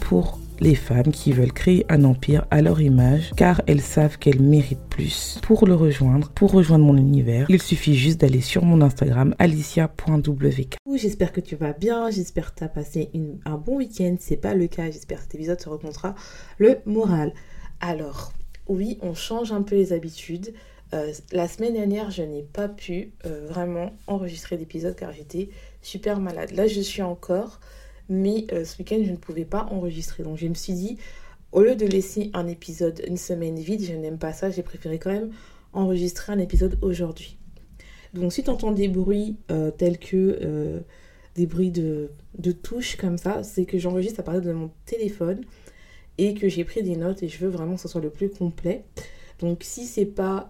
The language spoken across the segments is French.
Pour les femmes qui veulent créer un empire à leur image car elles savent qu'elles méritent plus. Pour le rejoindre, pour rejoindre mon univers, il suffit juste d'aller sur mon Instagram alicia.wk. J'espère que tu vas bien, j'espère que tu as passé un bon week-end. C'est pas le cas, j'espère que cet épisode te racontera le moral. Alors, oui, on change un peu les habitudes. Euh, la semaine dernière, je n'ai pas pu euh, vraiment enregistrer d'épisode car j'étais super malade. Là, je suis encore mais euh, ce week-end, je ne pouvais pas enregistrer. Donc je me suis dit, au lieu de laisser un épisode une semaine vide, je n'aime pas ça, j'ai préféré quand même enregistrer un épisode aujourd'hui. Donc si tu entends des bruits euh, tels que euh, des bruits de, de touches comme ça, c'est que j'enregistre à partir de mon téléphone et que j'ai pris des notes et je veux vraiment que ce soit le plus complet. Donc si c'est pas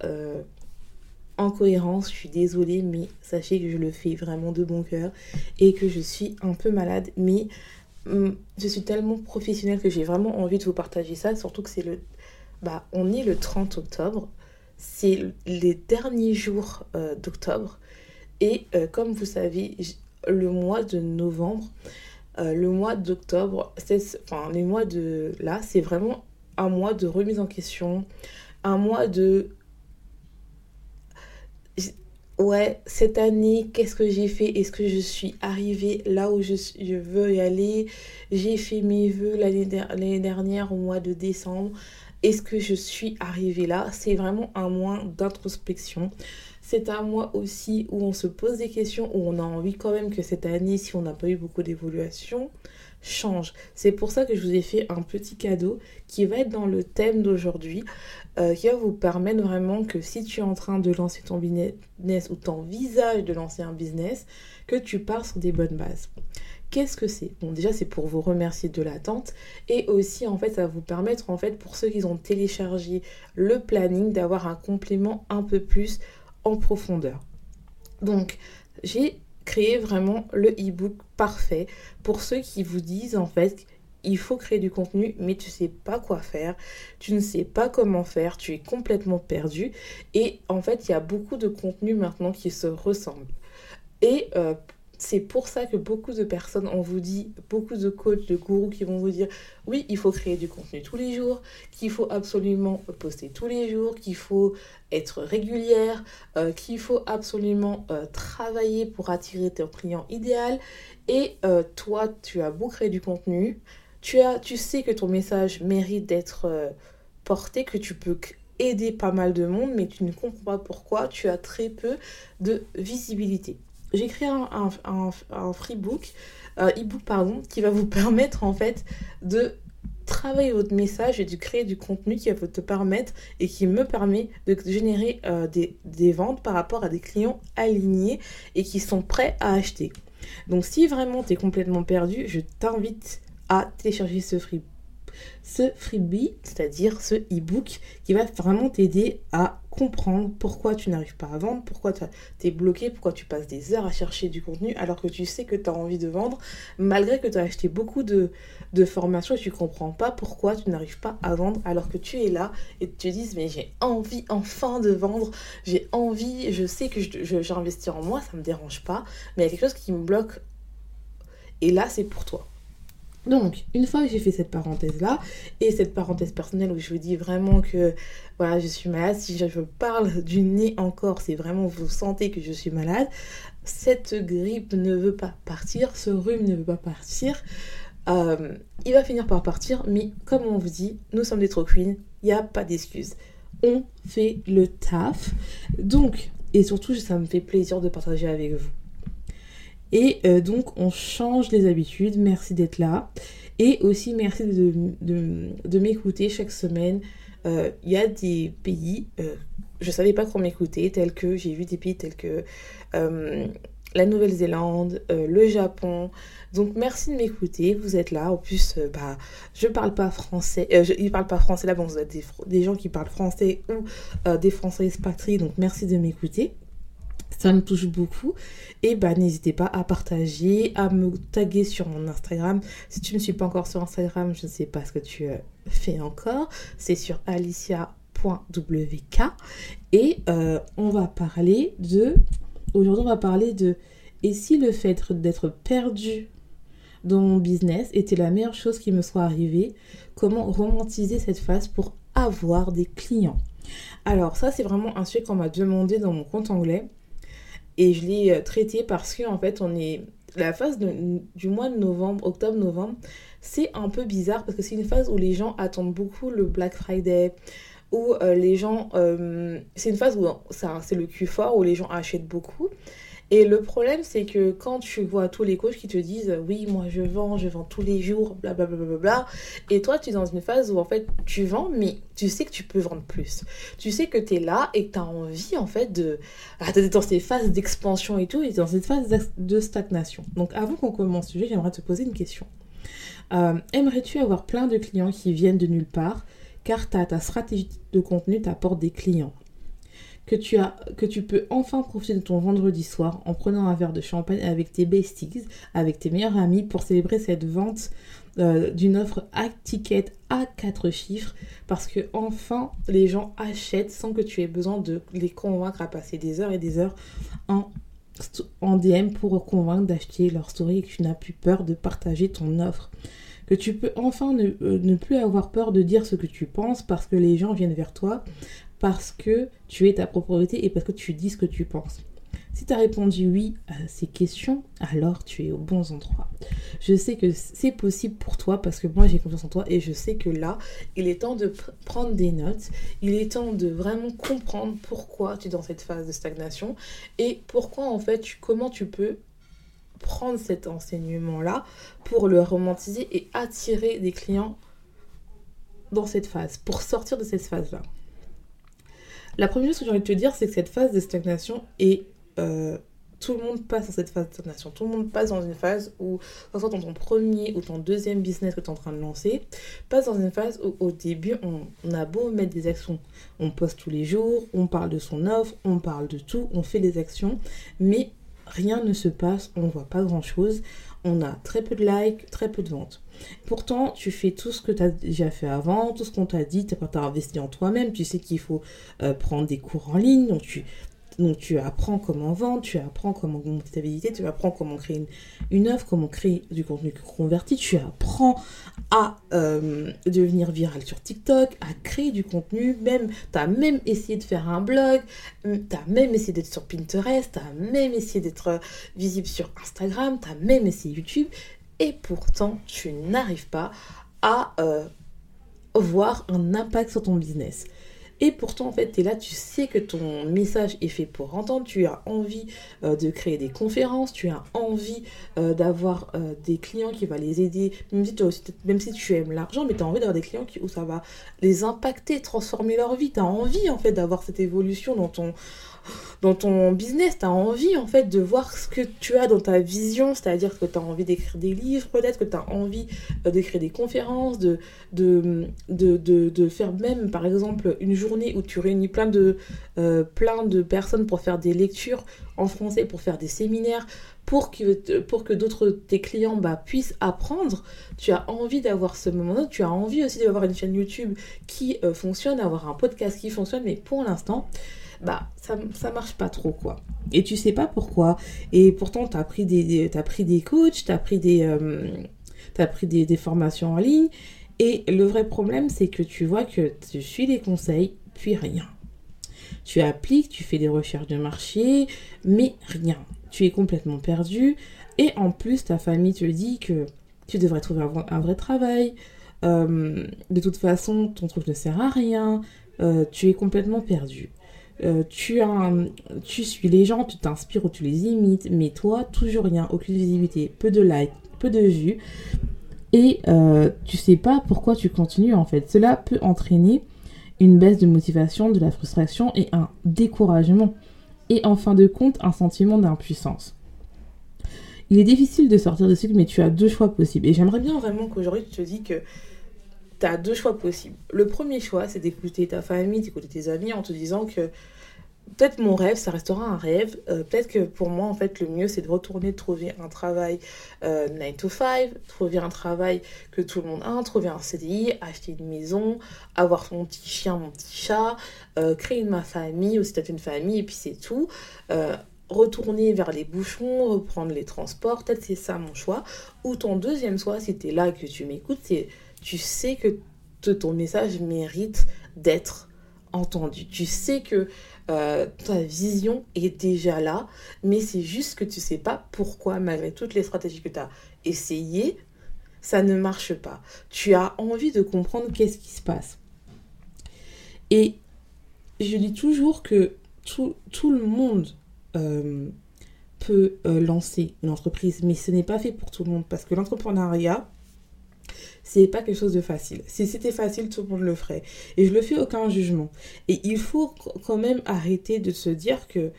en cohérence. Je suis désolée, mais sachez que je le fais vraiment de bon cœur et que je suis un peu malade. Mais hum, je suis tellement professionnelle que j'ai vraiment envie de vous partager ça. Surtout que c'est le. Bah, on est le 30 octobre. C'est les derniers jours euh, d'octobre. Et euh, comme vous savez, le mois de novembre, euh, le mois d'octobre, enfin les mois de là, c'est vraiment un mois de remise en question, un mois de ouais, cette année, qu'est-ce que j'ai fait? Est-ce que je suis arrivée là où je, veux y aller? J'ai fait mes voeux l'année dernière au mois de décembre. Est-ce que je suis arrivée là? C'est vraiment un mois d'introspection. C'est un mois aussi où on se pose des questions, où on a envie quand même que cette année, si on n'a pas eu beaucoup d'évolution, change. C'est pour ça que je vous ai fait un petit cadeau qui va être dans le thème d'aujourd'hui, euh, qui va vous permettre vraiment que si tu es en train de lancer ton business ou t'envisages de lancer un business, que tu pars sur des bonnes bases. Qu'est-ce que c'est? Bon, déjà, c'est pour vous remercier de l'attente et aussi, en fait, ça va vous permettre, en fait, pour ceux qui ont téléchargé le planning, d'avoir un complément un peu plus en profondeur. Donc, j'ai créer vraiment le e-book parfait pour ceux qui vous disent en fait il faut créer du contenu mais tu sais pas quoi faire, tu ne sais pas comment faire, tu es complètement perdu et en fait il y a beaucoup de contenus maintenant qui se ressemblent. Et euh, c'est pour ça que beaucoup de personnes, on vous dit, beaucoup de coachs, de gourous qui vont vous dire, oui, il faut créer du contenu tous les jours, qu'il faut absolument poster tous les jours, qu'il faut être régulière, euh, qu'il faut absolument euh, travailler pour attirer ton client idéal. Et euh, toi, tu as beau créer du contenu, tu, as, tu sais que ton message mérite d'être porté, que tu peux aider pas mal de monde, mais tu ne comprends pas pourquoi tu as très peu de visibilité j'ai créé un, un, freebook, euh, e-book pardon, qui va vous permettre en fait de travailler votre message et de créer du contenu qui va te permettre et qui me permet de générer euh, des, des, ventes par rapport à des clients alignés et qui sont prêts à acheter. Donc si vraiment tu es complètement perdu, je t'invite à télécharger ce freebook ce freebie, c'est-à-dire ce e-book qui va vraiment t'aider à comprendre pourquoi tu n'arrives pas à vendre, pourquoi tu es bloqué, pourquoi tu passes des heures à chercher du contenu alors que tu sais que tu as envie de vendre, malgré que tu as acheté beaucoup de, formations et tu comprends pas pourquoi tu n'arrives pas à vendre alors que tu es là et tu te dis mais j'ai envie enfin de vendre, j'ai envie, je sais que j'ai investi en moi, ça me dérange pas, mais il y a quelque chose qui me bloque et là c'est pour toi. Donc, une fois que j'ai fait cette parenthèse-là, et cette parenthèse personnelle où je vous dis vraiment que voilà, je suis malade, si je parle du nez encore, c'est vraiment vous sentez que je suis malade, cette grippe ne veut pas partir, ce rhume ne veut pas partir, euh, il va finir par partir, mais comme on vous dit, nous sommes des trop il n'y a pas d'excuses. On fait le taf. Donc, et surtout, ça me fait plaisir de partager avec vous. Et euh, donc, on change les habitudes. Merci d'être là. Et aussi, merci de, m'écouter chaque semaine. Il y a des pays, je ne savais pas comment m'écouter, tels que j'ai vu des pays tels que la Nouvelle-Zélande, le Japon, donc merci de m'écouter, vous êtes là. En plus, euh, bah, je parle pas français. Euh, je, ils parlent pas français là, bon, vous êtes des, des gens qui parlent français ou euh, des Français expatriés. Donc merci de m'écouter. Ça me touche beaucoup. Et bah n'hésitez pas à partager, à me taguer sur mon Instagram. Si tu ne me suis pas encore sur Instagram, je ne sais pas ce que tu fais encore. C'est sur alicia.wk. Et on va parler de. Aujourd'hui, on va parler de. Et si le fait d'être perdu dans mon business était la meilleure chose qui me soit arrivée? Comment romantiser cette phase pour avoir des clients? Alors ça c'est vraiment un sujet qu'on m'a demandé dans mon compte anglais et je l'ai euh, traité parce que en fait on est la phase du mois de novembre, octobre-novembre, c'est un peu bizarre parce que c'est une phase où les gens attendent beaucoup le Black Friday, où euh, les gens, euh, c'est une phase où c'est le cul fort, où les gens achètent beaucoup. Et le problème, c'est que quand tu vois tous les coachs qui te disent oui, moi je vends, je vends tous les jours, blablabla, bla, bla, bla, et toi tu es dans une phase où en fait tu vends, mais tu sais que tu peux vendre plus. Tu sais que tu es là et que tu as envie en fait de. Ah, dans ces phases d'expansion et tout, et dans cette phase de stagnation. Donc avant qu'on commence le sujet, j'aimerais te poser une question. Euh, aimerais-tu avoir plein de clients qui viennent de nulle part car ta stratégie de contenu t'apporte des clients? Que tu, peux enfin profiter de ton vendredi soir en prenant un verre de champagne avec tes besties, avec tes meilleurs amis pour célébrer cette vente euh, d'une offre à ticket à 4 chiffres. Parce que enfin les gens achètent sans que tu aies besoin de les convaincre à passer des heures et des heures en, DM pour convaincre d'acheter leur story et que tu n'as plus peur de partager ton offre. Que tu peux enfin ne, euh, ne, plus avoir peur de dire ce que tu penses parce que les gens viennent vers toi parce que tu es ta propriété et parce que tu dis ce que tu penses. Si tu as répondu oui à ces questions, alors tu es au bon endroit. Je sais que c'est possible pour toi parce que moi j'ai confiance en toi et je sais que là, il est temps de prendre des notes, il est temps de vraiment comprendre pourquoi tu es dans cette phase de stagnation et pourquoi en fait, comment tu peux prendre cet enseignement-là pour le romantiser et attirer des clients dans cette phase, pour sortir de cette phase-là. La première chose que j'ai envie de te dire, c'est que cette phase de stagnation est... Euh, tout le monde passe dans cette phase de stagnation. Tout le monde passe dans une phase où, que soit dans ton premier ou ton deuxième business que tu es en train de lancer, passe dans une phase où au début, on, on, a beau mettre des actions. On poste tous les jours, on parle de son offre, on parle de tout, on fait des actions, mais rien ne se passe, on ne voit pas grand-chose on a très peu de likes, très peu de ventes. Pourtant, tu fais tout ce que tu as déjà fait avant, tout ce qu'on t'a dit, tu as investi en toi-même, tu sais qu'il faut euh, prendre des cours en ligne, donc tu, donc tu apprends comment vendre, tu apprends comment visibilité, tu apprends comment créer une, offre, comment créer du contenu converti, tu apprends à euh, devenir viral sur TikTok, à créer du contenu, même tu as même essayé de faire un blog, tu as même essayé d'être sur Pinterest, tu as même essayé d'être visible sur Instagram, tu as même essayé YouTube et pourtant tu n'arrives pas à euh, voir un impact sur ton business. Et pourtant, en fait, tu es là, tu sais que ton message est fait pour entendre, tu as envie euh, de créer des conférences, tu as envie euh, d'avoir euh, des clients qui vont les aider, même si, tu aimes l'argent, mais tu as envie d'avoir des clients où ça va les impacter, transformer leur vie. Tu as envie, en fait, d'avoir cette évolution dans ton dans ton business, tu as envie en fait de voir ce que tu as dans ta vision, c'est-à-dire que tu as envie d'écrire des livres, peut-être que tu as envie euh, créer des conférences, de faire même par exemple une journée où tu réunis plein de, euh, plein de personnes pour faire des lectures en français, pour faire des séminaires, pour que, pour que d'autres tes clients bah, puissent apprendre. Tu as envie d'avoir ce moment-là, tu as envie aussi d'avoir une chaîne YouTube qui euh, fonctionne, d'avoir un podcast qui fonctionne, mais pour l'instant, bah ça, ça marche pas trop quoi. Et tu sais pas pourquoi. Et pourtant tu as pris des, as pris des coachs, tu as pris des euh, as pris des, des, formations en ligne et le vrai problème c'est que tu vois que tu suis les conseils puis rien. Tu appliques, tu fais des recherches de marché, mais rien. Tu es complètement perdu et en plus ta famille te dit que tu devrais trouver un, vrai travail. Euh, de toute façon, ton truc ne sert à rien. Euh, tu es complètement perdu. Euh, tu, tu suis les gens, tu t'inspires ou tu les imites, mais toi, toujours rien, aucune visibilité, peu de likes, peu de vues. et euh, tu sais pas pourquoi tu continues en fait. Cela peut entraîner une baisse de motivation, de la frustration et un découragement. Et en fin de compte, un sentiment d'impuissance. Il est difficile de sortir de ce mais tu as deux choix possibles. Et j'aimerais bien vraiment qu'aujourd'hui tu te dis que tu as deux choix possibles. Le premier choix, c'est d'écouter ta famille, d'écouter tes amis en te disant que peut-être mon rêve, ça restera un rêve. Euh, peut-être que pour moi, en fait, le mieux, c'est de retourner trouver un travail 9 euh, to 5, trouver un travail que tout le monde a, trouver un CDI, acheter une maison, avoir mon petit chien, mon petit chat, euh, créer ma famille, ou si une famille, et puis c'est tout. retourner vers les bouchons, reprendre les transports, peut-être c'est ça mon choix. Ou ton deuxième choix, si tu es là que tu m'écoutes, c'est tu sais que ton message mérite d'être entendu. Tu sais que euh, ta vision est déjà là, mais c'est juste que tu sais pas pourquoi, malgré toutes les stratégies que tu as essayées, ça ne marche pas. Tu as envie de comprendre qu'est-ce qui se passe. Et je dis toujours que tout, le monde euh, peut euh, lancer une entreprise, mais ce n'est pas fait pour tout le monde parce que l'entrepreneuriat, c'est pas quelque chose de facile. Si c'était facile, tout le monde le ferait. Et je le fais aucun jugement. Et il faut quand même arrêter de se dire que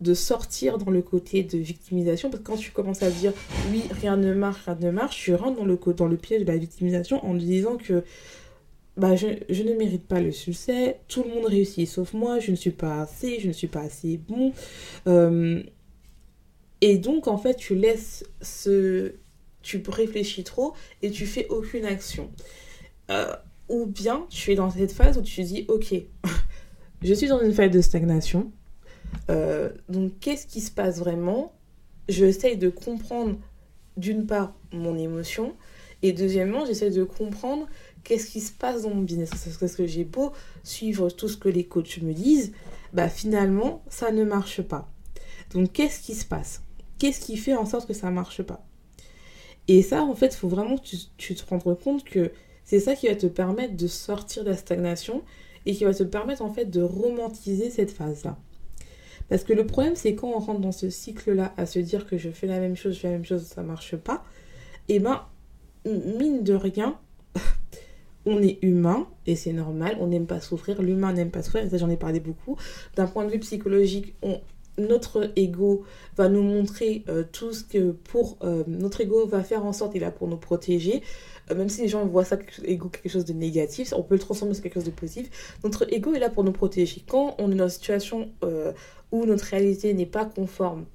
de sortir dans le côté de victimisation, parce que quand tu commences à dire oui, rien ne marche, rien ne marche, tu rentres dans le, dans le piège de la victimisation en disant que bah, je, ne mérite pas le succès, tout le monde réussit sauf moi, je ne suis pas assez, je ne suis pas assez bon. Euh, et donc, en fait, tu laisses ce, tu réfléchis trop et tu fais aucune action. Euh, ou bien tu es dans cette phase où tu dis ok, je suis dans une phase de stagnation. Euh, donc qu'est-ce qui se passe vraiment? J'essaye de comprendre d'une part mon émotion et deuxièmement j'essaie de comprendre qu'est-ce qui se passe dans mon business. Parce que j'ai beau suivre tout ce que les coachs me disent, bah finalement ça ne marche pas. Donc qu'est-ce qui se passe? Qu'est-ce qui fait en sorte que ça ne marche pas? Et ça, en fait, il faut vraiment que tu, te rendes compte que c'est ça qui va te permettre de sortir de la stagnation et qui va te permettre, en fait, de romantiser cette phase-là. Parce que le problème, c'est quand on rentre dans ce cycle-là, à se dire que je fais la même chose, je fais la même chose, ça marche pas, et eh ben, mine de rien, on est humain et c'est normal, on n'aime pas souffrir, l'humain n'aime pas souffrir, et ça j'en ai parlé beaucoup. D'un point de vue psychologique, on, notre ego va nous montrer euh, tout ce que pour euh, notre ego va faire en sorte il a pour nous protéger euh, même si les gens voient ça ego quelque chose de négatif on peut le transformer en quelque chose de positif notre ego est là pour nous protéger quand on est dans une situation où notre réalité n'est pas conforme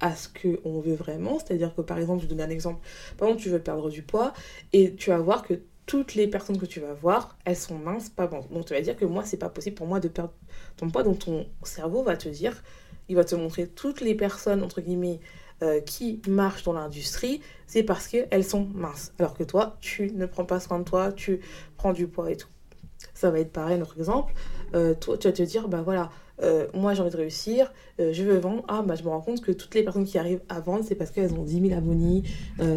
à ce qu'on veut vraiment c'est-à-dire que par exemple je vais donner un exemple par exemple tu veux perdre du poids et tu vas voir que toutes les personnes que tu vas voir, elles sont minces, pas bon. Donc tu vas dire que moi, c'est pas possible pour moi de perdre ton poids. Donc ton cerveau va te dire il va te montrer toutes les personnes, entre guillemets, euh, qui marchent dans l'industrie, c'est parce qu'elles sont minces. Alors que toi, tu ne prends pas soin de toi, tu prends du poids et tout. Ça va être pareil, notre exemple. Euh, toi, tu vas te dire, bah voilà, euh, moi j'ai envie de réussir, je veux vendre. Ah, bah je me rends compte que toutes les personnes qui arrivent à vendre, c'est parce qu'elles ont 10 000 abonnés,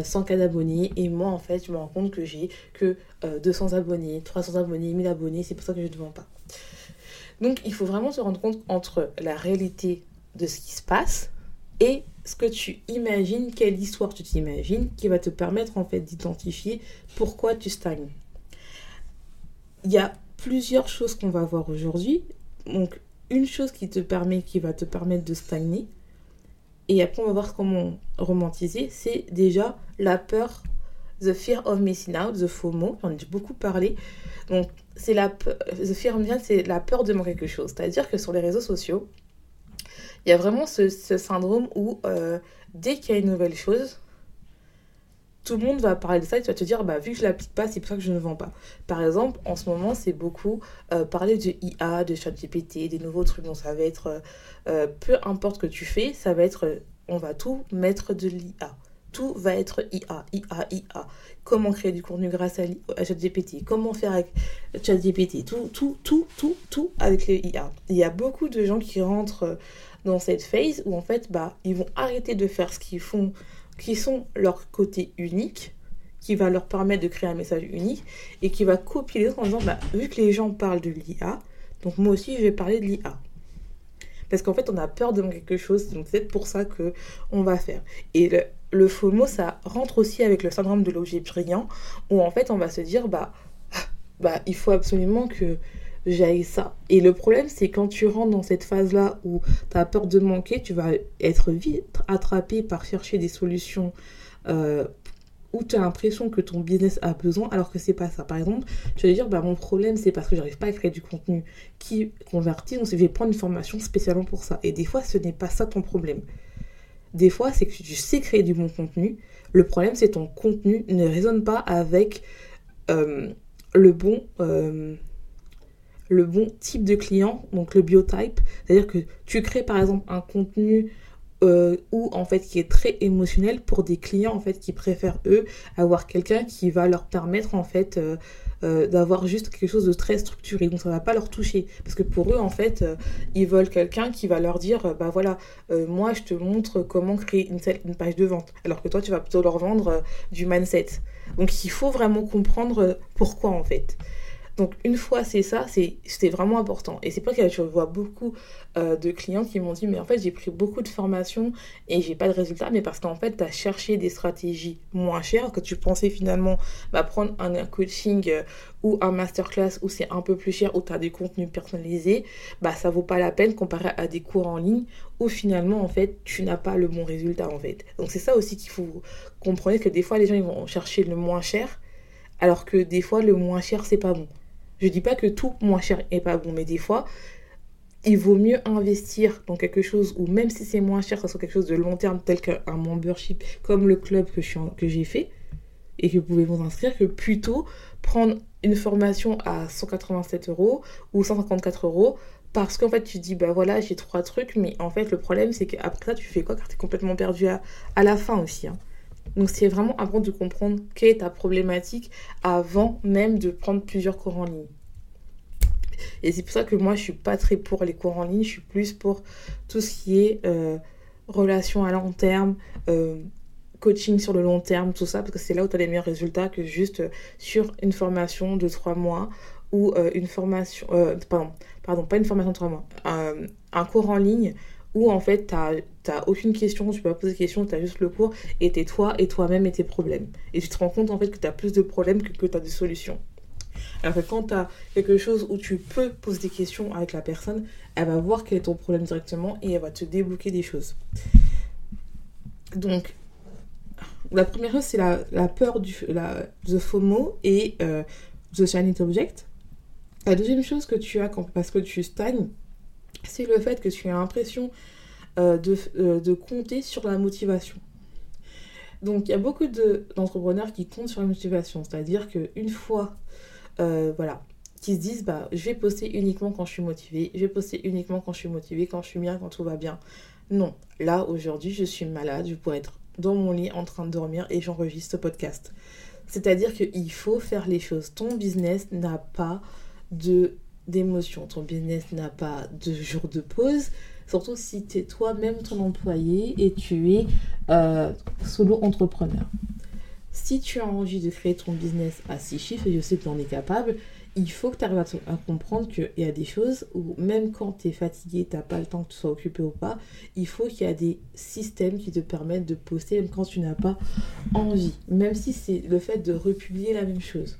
100 cas d'abonnés. Et moi, en fait, je me rends compte que j'ai que 200 abonnés, 300 abonnés, 1000 abonnés. C'est pour ça que je ne vends pas. Donc, il faut vraiment se rendre compte entre la réalité de ce qui se passe et ce que tu imagines, quelle histoire tu t'imagines, qui va te permettre en fait d'identifier pourquoi tu stagnes. Il y a plusieurs choses qu'on va voir aujourd'hui. Donc une chose qui te permet, qui va te permettre de stagner, et après on va voir comment romantiser, c'est déjà la peur, the fear of missing out, the FOMO, j'en ai beaucoup parlé. Donc c'est la the fear of missing c'est la peur de manquer quelque chose. C'est-à-dire que sur les réseaux sociaux, il y a vraiment ce, syndrome où euh, dès qu'il y a une nouvelle chose, tout le monde va parler de ça et tu vas te dire, bah, vu que je l'applique pas, c'est pour ça que je ne vends pas. Par exemple, en ce moment, c'est beaucoup euh, parler de IA, de ChatGPT, des nouveaux trucs. Donc, ça va être, euh, peu importe ce que tu fais, ça va être, on va tout mettre de l'IA. Tout va être IA, IA, IA. Comment créer du contenu grâce à, à ChatGPT? Comment faire avec ChatGPT? Tout, tout, tout, tout, tout avec les IA. Il y a beaucoup de gens qui rentrent dans cette phase où en fait bah ils vont arrêter de faire ce qu'ils font qui sont leur côté unique qui va leur permettre de créer un message unique et qui va copier les autres en disant bah vu que les gens parlent de l'IA donc moi aussi je vais parler de l'IA parce qu'en fait on a peur de quelque chose donc c'est pour ça que on va faire. Et le FOMO, ça rentre aussi avec le syndrome de l'objet brillant, où en fait on va se dire, bah, bah il faut absolument que j'aille ça. Et le problème, c'est quand tu rentres dans cette phase-là où tu as peur de manquer, tu vas être vite attrapé par chercher des solutions euh, où tu as l'impression que ton business a besoin alors que c'est pas ça. Par exemple, tu vas dire bah mon problème c'est parce que j'arrive pas à créer du contenu qui convertit donc je vais prendre une formation spécialement pour ça. Et des fois ce n'est pas ça ton problème. Des fois c'est que tu sais créer du bon contenu. Le problème c'est ton contenu ne résonne pas avec euh, le bon euh, le bon type de client, donc le biotype. C'est-à-dire que tu crées par exemple un contenu euh, en fait qui est très émotionnel pour des clients en fait qui préfèrent eux avoir quelqu'un qui va leur permettre en fait euh, euh, d'avoir juste quelque chose de très structuré. Donc ça va pas leur toucher. Parce que pour eux en fait ils veulent quelqu'un qui va leur dire bah voilà moi je te montre comment créer une, une, page de vente. Alors que toi tu vas plutôt leur vendre du mindset. Donc il faut vraiment comprendre pourquoi en fait donc une fois c'est ça, c'était vraiment important. Et c'est pas que je vois beaucoup euh, de clients qui m'ont dit mais en fait j'ai pris beaucoup de formations et j'ai pas de résultats, mais parce qu'en fait tu as cherché des stratégies moins chères que tu pensais finalement bah, prendre un, coaching euh, ou un masterclass où c'est un peu plus cher, où tu as des contenus personnalisés, bah ça vaut pas la peine comparé à des cours en ligne où finalement en fait tu n'as pas le bon résultat en fait. Donc c'est ça aussi qu'il faut comprendre que des fois les gens ils vont chercher le moins cher alors que des fois le moins cher c'est pas bon. Je dis pas que tout moins cher est pas bon, mais des fois, il vaut mieux investir dans quelque chose où même si c'est moins cher, ça soit quelque chose de long terme tel qu'un membership comme le club que, j'ai fait et que vous pouvez vous inscrire, que plutôt prendre une formation à 187 euros ou 154 euros parce qu'en fait tu dis bah voilà j'ai trois trucs mais en fait le problème c'est qu'après ça tu fais quoi? Car tu es complètement perdu à, la fin aussi. Hein. Donc c'est vraiment important de comprendre quelle est ta problématique avant même de prendre plusieurs cours en ligne. Et c'est pour ça que moi je suis pas très pour les cours en ligne, je suis plus pour tout ce qui est euh, relation à long terme, euh, coaching sur le long terme, tout ça, parce que c'est là où tu as les meilleurs résultats que juste sur une formation de trois mois ou euh, une formation, pardon, pardon, pas une formation de trois mois, un cours en ligne où en fait t'as aucune question, tu peux pas poser de questions, t'as juste le cours et t'es toi et toi-même et tes problèmes. Et tu te rends compte en fait que t'as plus de problèmes que, que t'as de solutions. Alors que quand t'as quelque chose où tu peux poser des questions avec la personne, elle va voir quel est ton problème directement et elle va te débloquer des choses. Donc, la première chose, c'est la, la, peur du la, the FOMO et euh, the shiny object. La deuxième chose que tu as quand, parce que tu stagnes, c'est le fait que tu as l'impression euh, euh, de, compter sur la motivation. Donc il y a beaucoup d'entrepreneurs qui comptent sur la motivation, c'est-à-dire qu'une fois, euh, voilà, qui se disent bah je vais poster uniquement quand je suis motivée, je vais poster uniquement quand je suis motivée, quand je suis bien, quand tout va bien. Non, là aujourd'hui je suis malade, je pourrais être dans mon lit en train de dormir et j'enregistre ce podcast. C'est-à-dire qu'il faut faire les choses. Ton business n'a pas de d'émotion. Ton business n'a pas de jour de pause. Surtout si tu es toi-même ton employé et tu es euh, solo entrepreneur. Si tu as envie de créer ton business à six chiffres, et je sais que tu en es capable, il faut que tu arrives à, comprendre qu'il y a des choses où même quand tu es fatigué, tu n'as pas le temps que tu sois occupé ou pas, il faut qu'il y a des systèmes qui te permettent de poster même quand tu n'as pas envie. Même si c'est le fait de republier la même chose.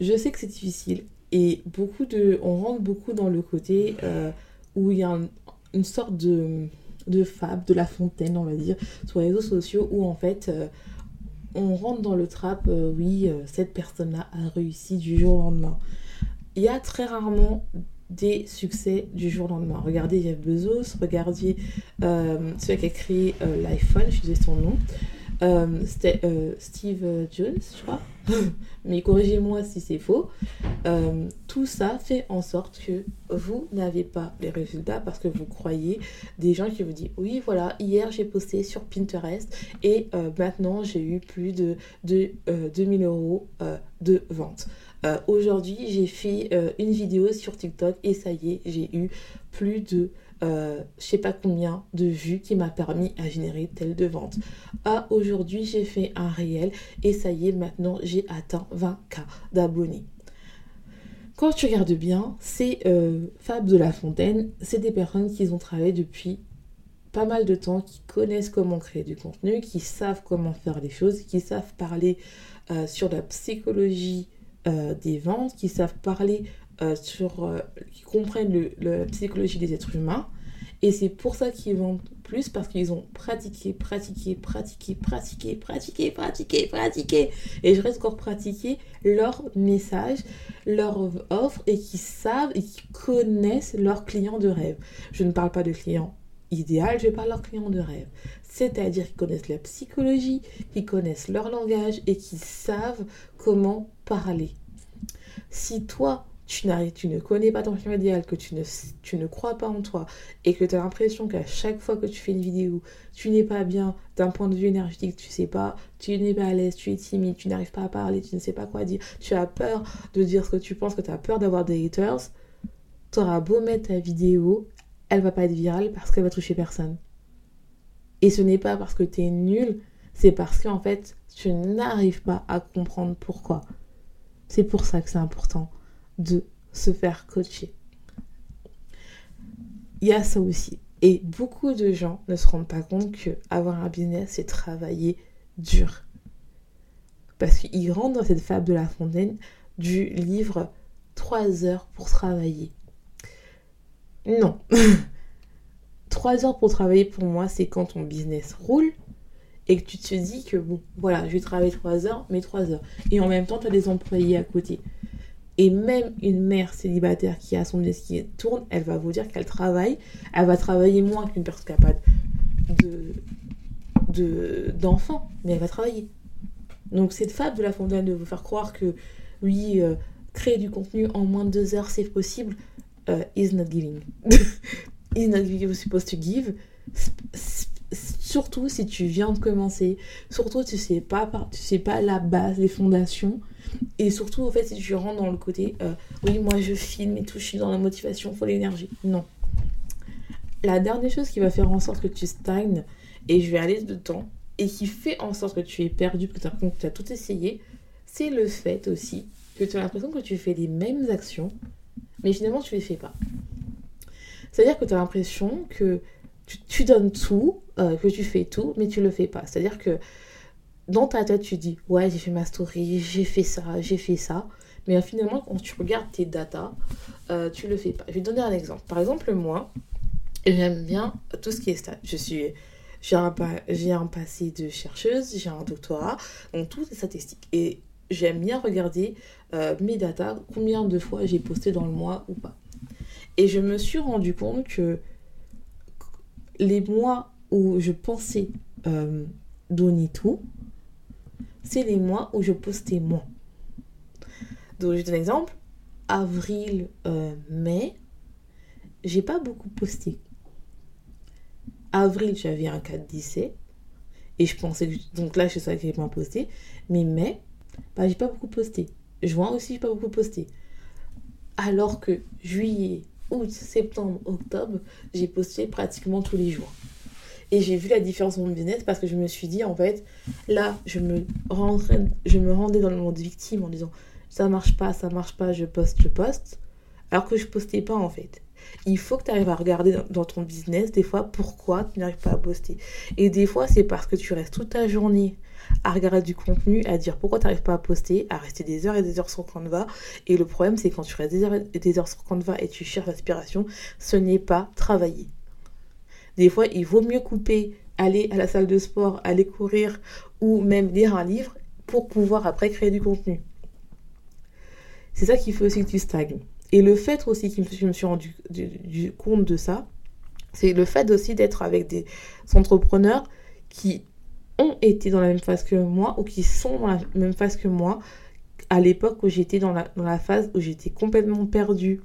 Je sais que c'est difficile et beaucoup de, on rentre beaucoup dans le côté euh, où il y a une sorte de, de fable, de la fontaine, on va dire, sur les réseaux sociaux, où en fait, euh, on rentre dans le trap, euh, oui, cette personne-là a réussi du jour au lendemain. Il y a très rarement des succès du jour au lendemain. Regardez Jeff Bezos, regardez celui qui a créé l'iPhone, je disais son nom. Euh, euh, Steve Jones, je crois. Mais corrigez-moi si c'est faux. Euh, tout ça fait en sorte que vous n'avez pas les résultats parce que vous croyez des gens qui vous disent oui voilà hier j'ai posté sur Pinterest et maintenant j'ai eu plus de, de 2000 euros de vente. Aujourd'hui j'ai fait une vidéo sur TikTok et ça y est j'ai eu plus de euh, je sais pas combien de vues qui m'a permis à générer telle de vente. Ah, aujourd'hui, j'ai fait un réel et ça y est, maintenant, j'ai atteint 20K d'abonnés. Quand tu regardes bien, c'est euh, Fab de la Fontaine, c'est des personnes qui ont travaillé depuis pas mal de temps, qui connaissent comment créer du contenu, qui savent comment faire les choses, qui savent parler euh, sur la psychologie euh, des ventes, qui savent parler euh, sur... qui comprennent le, la psychologie des êtres humains. Et c'est pour ça qu'ils vendent plus, parce qu'ils ont pratiqué, pratiqué, pratiqué, pratiqué, pratiqué, pratiqué, pratiqué. Et je reste encore pratiquer leur message, leur offre, et qui savent et qui connaissent leurs clients de rêve. Je ne parle pas de clients idéal, je parle leurs clients de rêve. C'est-à-dire qu'ils connaissent la psychologie, qu'ils connaissent leur langage et qui savent comment parler. Si toi, tu, ne connais pas ton client idéal, que tu ne, tu ne crois pas en toi et que tu as l'impression qu'à chaque fois que tu fais une vidéo, tu n'es pas bien d'un point de vue énergétique, tu sais pas, tu n'es pas à l'aise, tu es timide, tu n'arrives pas à parler, tu ne sais pas quoi dire, tu as peur de dire ce que tu penses, que tu as peur d'avoir des haters, tu auras beau mettre ta vidéo, elle va pas être virale parce qu'elle va toucher personne. Et ce n'est pas parce que tu es nul, c'est parce qu'en fait, tu n'arrives pas à comprendre pourquoi. C'est pour ça que c'est important de se faire coacher. Il y a ça aussi. Et beaucoup de gens ne se rendent pas compte que avoir un business, c'est travailler dur. Parce qu'ils rentrent dans cette fable de la fontaine du livre 3 heures pour travailler. Non. Trois heures pour travailler pour moi, c'est quand ton business roule et que tu te dis que bon, voilà, je vais travailler trois heures, mais trois heures. Et en même temps, tu as des employés à côté. Et même une mère célibataire qui a son business qui tourne, elle va vous dire qu'elle travaille. Elle va travailler moins qu'une personne capable de d'enfants, mais elle va travailler. Donc cette fable de la fontaine de vous faire croire que oui, euh, créer du contenu en moins de deux heures c'est possible, uh, is not giving. is not giving you're supposed to give. Surtout si tu viens de commencer, surtout tu sais pas, tu sais pas la base, les fondations, et surtout en fait si tu rentres dans le côté, euh, oui moi je filme et tout, je suis dans la motivation, faut l'énergie. Non. La dernière chose qui va faire en sorte que tu stagnes, et je vais aller dedans, et qui fait en sorte que tu es perdu, que tu as tout essayé, c'est le fait aussi que tu as l'impression que tu fais les mêmes actions, mais finalement tu les fais pas. C'est-à-dire que tu as l'impression que tu, donnes tout, euh, que tu fais tout, mais tu le fais pas. C'est-à-dire que dans ta tête, tu dis Ouais, j'ai fait ma story, j'ai fait ça, j'ai fait ça. Mais finalement, quand tu regardes tes datas, euh, tu le fais pas. Je vais te donner un exemple. Par exemple, moi, j'aime bien tout ce qui est stats. Je suis. J'ai un, un passé de chercheuse, j'ai un doctorat, donc tout est statistique. Et j'aime bien regarder euh, mes datas, combien de fois j'ai posté dans le mois ou pas. Et je me suis rendu compte que les mois où je pensais euh, donner tout, c'est les mois où je postais moins. Donc, je donne un exemple. Avril, euh, mai, j'ai pas beaucoup posté. Avril, j'avais un 4-17. Et je pensais que. Donc là, je savais que j'avais pas posté. Mais mai, bah, j'ai pas beaucoup posté. Juin aussi, j'ai pas beaucoup posté. Alors que juillet, août, septembre, octobre, j'ai posté pratiquement tous les jours. Et j'ai vu la différence dans mon business parce que je me suis dit, en fait, là, je me, rendais dans le monde victime en disant, ça marche pas, ça marche pas, je poste, je poste. Alors que je postais pas, en fait. Il faut que tu arrives à regarder dans ton business, des fois, pourquoi tu n'arrives pas à poster. Et des fois, c'est parce que tu restes toute ta journée à regarder du contenu, à dire pourquoi tu n'arrives pas à poster, à rester des heures et des heures sur Canva. Et le problème, c'est quand tu restes des heures et des heures sur Canva et tu cherches l'inspiration, ce n'est pas travailler. Des fois, il vaut mieux couper, aller à la salle de sport, aller courir ou même lire un livre pour pouvoir après créer du contenu. C'est ça qui fait aussi que tu stagnes. Et le fait aussi que je me suis rendu compte de ça, c'est le fait aussi d'être avec des entrepreneurs qui ont été dans la même phase que moi ou qui sont dans la même phase que moi à l'époque où j'étais dans la, dans la phase où j'étais complètement perdue.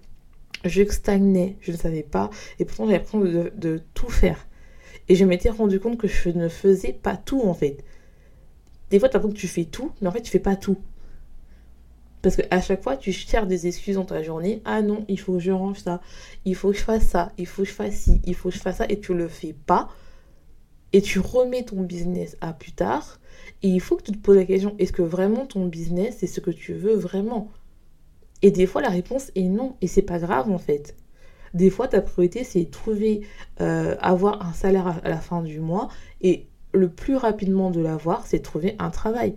Je stagnais, je ne savais pas. Et pourtant, j'avais l'impression de, de, tout faire. Et je m'étais rendu compte que je ne faisais pas tout en fait. Des fois, tu as l'impression que tu fais tout, mais en fait, tu fais pas tout. Parce qu'à chaque fois, tu cherches des excuses dans ta journée. Ah non, il faut que je range ça. Il faut que je fasse ça. Il faut que je fasse ci. Il faut que je fasse ça. Et tu le fais pas et tu remets ton business à plus tard. Et il faut que tu te poses la question, est-ce que vraiment ton business, c'est ce que tu veux vraiment? Et des fois, la réponse est non. Et c'est pas grave en fait. Des fois, ta priorité, c'est trouver, euh, avoir un salaire à, la fin du mois. Et le plus rapidement de l'avoir, c'est trouver un travail.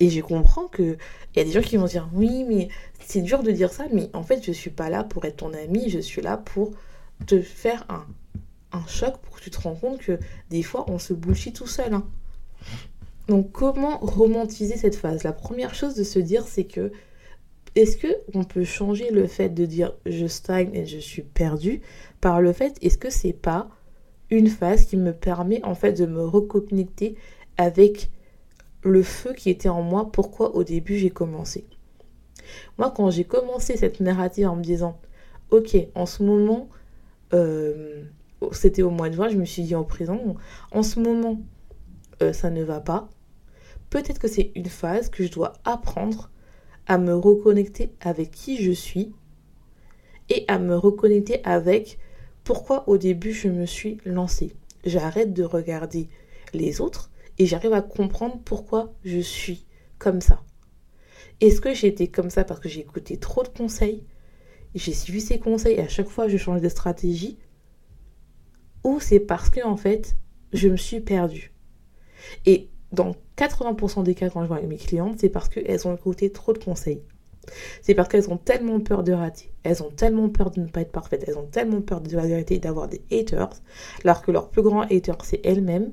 Et je comprends qu'il y a des gens qui vont dire oui, mais c'est dur de dire ça, mais en fait, je suis pas là pour être ton ami, je suis là pour te faire un, un choc pour que tu te rends compte que des fois, on se bullshit tout seul. Hein. Donc, comment romantiser cette phase? La première chose de se dire, c'est que est-ce que on peut changer le fait de dire je stagne et je suis perdu par le fait est-ce que c'est pas une phase qui me permet en fait de me reconnecter avec le feu qui était en moi, pourquoi au début j'ai commencé? Moi, quand j'ai commencé cette narrative en me disant, ok, en ce moment, euh, c'était au mois de juin, je me suis dit en présent, en ce moment, euh, ça ne va pas. Peut-être que c'est une phase que je dois apprendre à me reconnecter avec qui je suis et à me reconnecter avec pourquoi au début je me suis lancée. J'arrête de regarder les autres et j'arrive à comprendre pourquoi je suis comme ça. Est-ce que j'ai été comme ça parce que j'ai écouté trop de conseils? J'ai suivi ces conseils et à chaque fois je change de stratégie Ou c'est parce que en fait je me suis perdue Et dans 80% des cas quand je vois avec mes clientes, c'est parce qu'elles ont écouté trop de conseils. C'est parce qu'elles ont tellement peur de rater, elles ont tellement peur de ne pas être parfaites, elles ont tellement peur de la vérité d'avoir des haters, alors que leur plus grand hater c'est elles-mêmes,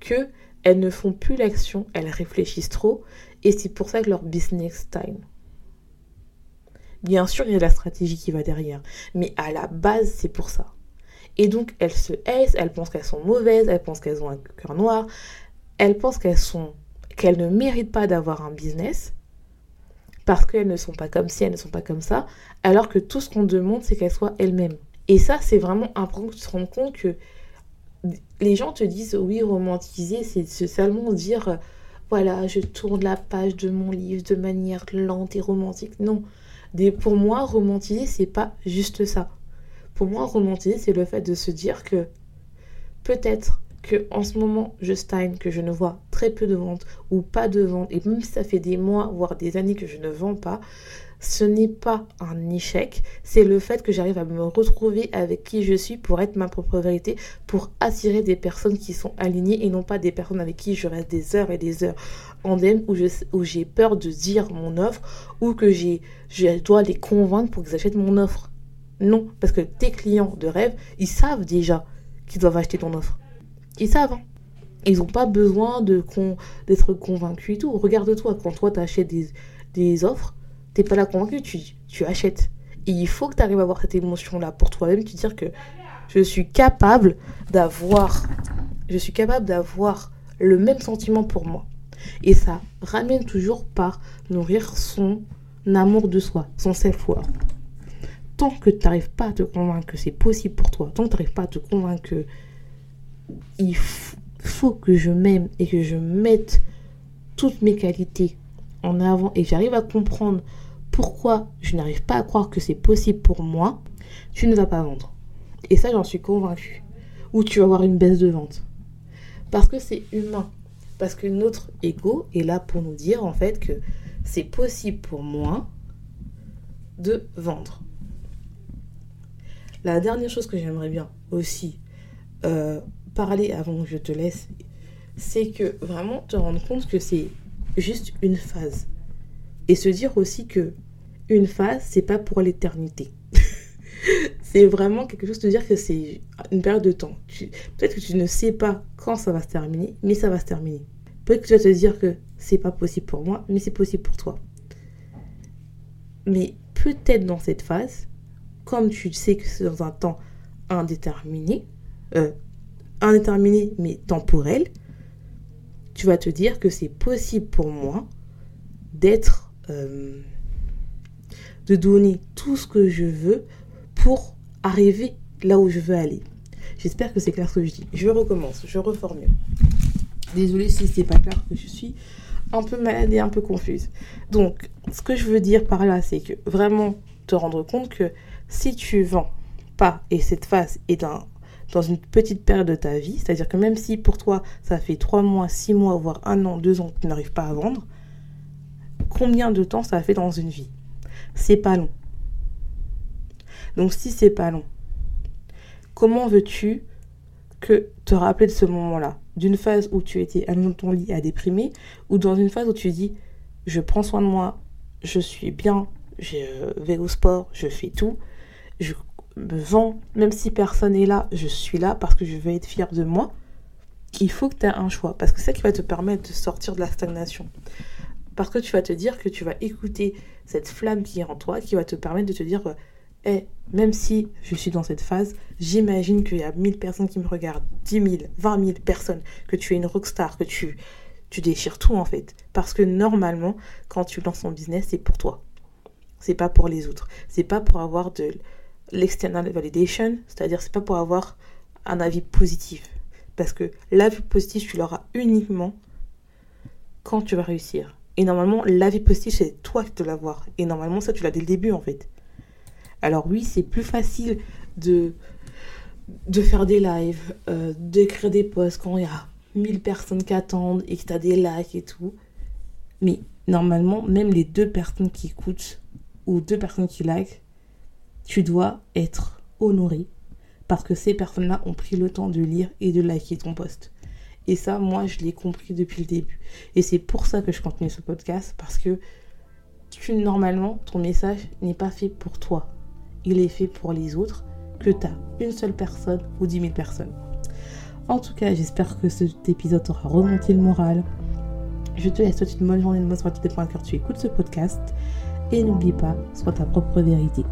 que elles ne font plus l'action, elles réfléchissent trop, et c'est pour ça que leur business time. Bien sûr, il y a la stratégie qui va derrière, mais à la base, c'est pour ça. Et donc, elles se haissent, elles pensent qu'elles sont mauvaises, elles pensent qu'elles ont un cœur noir, elles pensent qu'elles sont qu'elles ne méritent pas d'avoir un business parce qu'elles ne sont pas comme ci, elles ne sont pas comme ça, alors que tout ce qu'on demande, c'est qu'elles soient elles-mêmes. Et ça, c'est vraiment important que tu te rendes compte que les gens te disent oui, romantiser, c'est seulement dire voilà, je tourne la page de mon livre de manière lente et romantique. Non. Pour moi, romantiser, c'est pas juste ça. Pour moi, romantiser, c'est le fait de se dire que peut-être que en ce moment je stagne, que je ne vois très peu de ventes ou pas de ventes, et même si ça fait des mois, voire des années que je ne vends pas, ce n'est pas un échec, c'est le fait que j'arrive à me retrouver avec qui je suis pour être ma propre vérité, pour attirer des personnes qui sont alignées et non pas des personnes avec qui je reste des heures et des heures en DM où, j'ai peur de dire mon offre ou que je dois les convaincre pour qu'ils achètent mon offre. Non, parce que tes clients de rêve, ils savent déjà qu'ils doivent acheter ton offre. Ils savent. Hein. Ils n'ont pas besoin d'être convaincus et tout. Regarde-toi, quand toi, tu achètes des, des offres, t'es pas là convaincu, tu, achètes. Et il faut que tu arrives à avoir cette émotion-là pour toi-même, tu dire que je suis capable d'avoir, je suis capable d'avoir le même sentiment pour moi. Et ça ramène toujours par nourrir son amour de soi, son self-worth. Tant que tu n'arrives pas à te convaincre que c'est possible pour toi, tant que tu n'arrives pas à te convaincre que il faut que je m'aime et que je mette toutes mes qualités en avant et j'arrive à comprendre pourquoi je n'arrive pas à croire que c'est possible pour moi, tu ne vas pas vendre. Et ça, j'en suis convaincue. Ou tu vas avoir une baisse de vente. Parce que c'est humain. Parce que notre ego est là pour nous dire en fait que c'est possible pour moi de vendre. La dernière chose que j'aimerais bien aussi euh, parler avant que je te laisse, c'est que vraiment te rendre compte que c'est juste une phase. Et se dire aussi que une phase, c'est pas pour l'éternité. c'est vraiment quelque chose de dire que c'est une période de temps. Peut-être que tu ne sais pas quand ça va se terminer, mais ça va se terminer. Peut-être que tu vas te dire que c'est pas possible pour moi, mais c'est possible pour toi. Mais peut-être dans cette phase, comme tu sais que c'est dans un temps indéterminé, euh, indéterminé mais temporel, tu vas te dire que c'est possible pour moi d'être... Euh, de donner tout ce que je veux pour arriver là où je veux aller. J'espère que c'est clair ce que je dis. Je recommence, je reformule. Désolée si c'est pas clair que je suis un peu malade et un peu confuse. Donc, ce que je veux dire par là, c'est que vraiment te rendre compte que si tu vends pas et cette phase est dans, une petite période de ta vie, c'est-à-dire que même si pour toi ça fait 3 mois, 6 mois, voire 1 an, 2 ans que tu n'arrives pas à vendre, combien de temps ça fait dans une vie? C'est pas long. Donc si c'est pas long, comment veux-tu que te rappeler de ce moment-là? D'une phase où tu étais à ton lit à déprimer ou dans une phase où tu dis je prends soin de moi, je suis bien, je vais au sport, je fais tout, je me vends, même si personne n'est là, je suis là parce que je veux être fière de moi. Il faut que tu aies un choix parce que c'est ça qui va te permettre de sortir de la stagnation. Parce que tu vas te dire que tu vas écouter cette flamme qui est en toi qui va te permettre de te dire hey, eh, même si je suis dans cette phase, j'imagine qu'il y a 1000 personnes qui me regardent, 10 000, 20 000 personnes, que tu es une rockstar, que tu, tu déchires tout en fait. Parce que normalement, quand tu lances ton business, c'est pour toi. C'est pas pour les autres. C'est pas pour avoir de l'external validation, c'est-à-dire c'est pas pour avoir un avis positif. Parce que l'avis positif, tu l'auras uniquement quand tu vas réussir. Et normalement, la vie positive, c'est toi qui dois l'avoir. Et normalement, ça, tu l'as dès le début, en fait. Alors oui, c'est plus facile de, de faire des lives, euh, d'écrire des posts quand il y a 1000 personnes qui attendent et que tu as des likes et tout. Mais normalement, même les deux personnes qui écoutent ou deux personnes qui likent, tu dois être honoré parce que ces personnes-là ont pris le temps de lire et de liker ton post. Et ça, moi, je l'ai compris depuis le début. Et c'est pour ça que je continue ce podcast, parce que normalement, ton message n'est pas fait pour toi. Il est fait pour les autres, que tu as une seule personne ou dix mille personnes. En tout cas, j'espère que cet épisode aura remonté le moral. Je te laisse une bonne journée de moi sur tu écoutes ce podcast. Et n'oublie pas, sois ta propre vérité.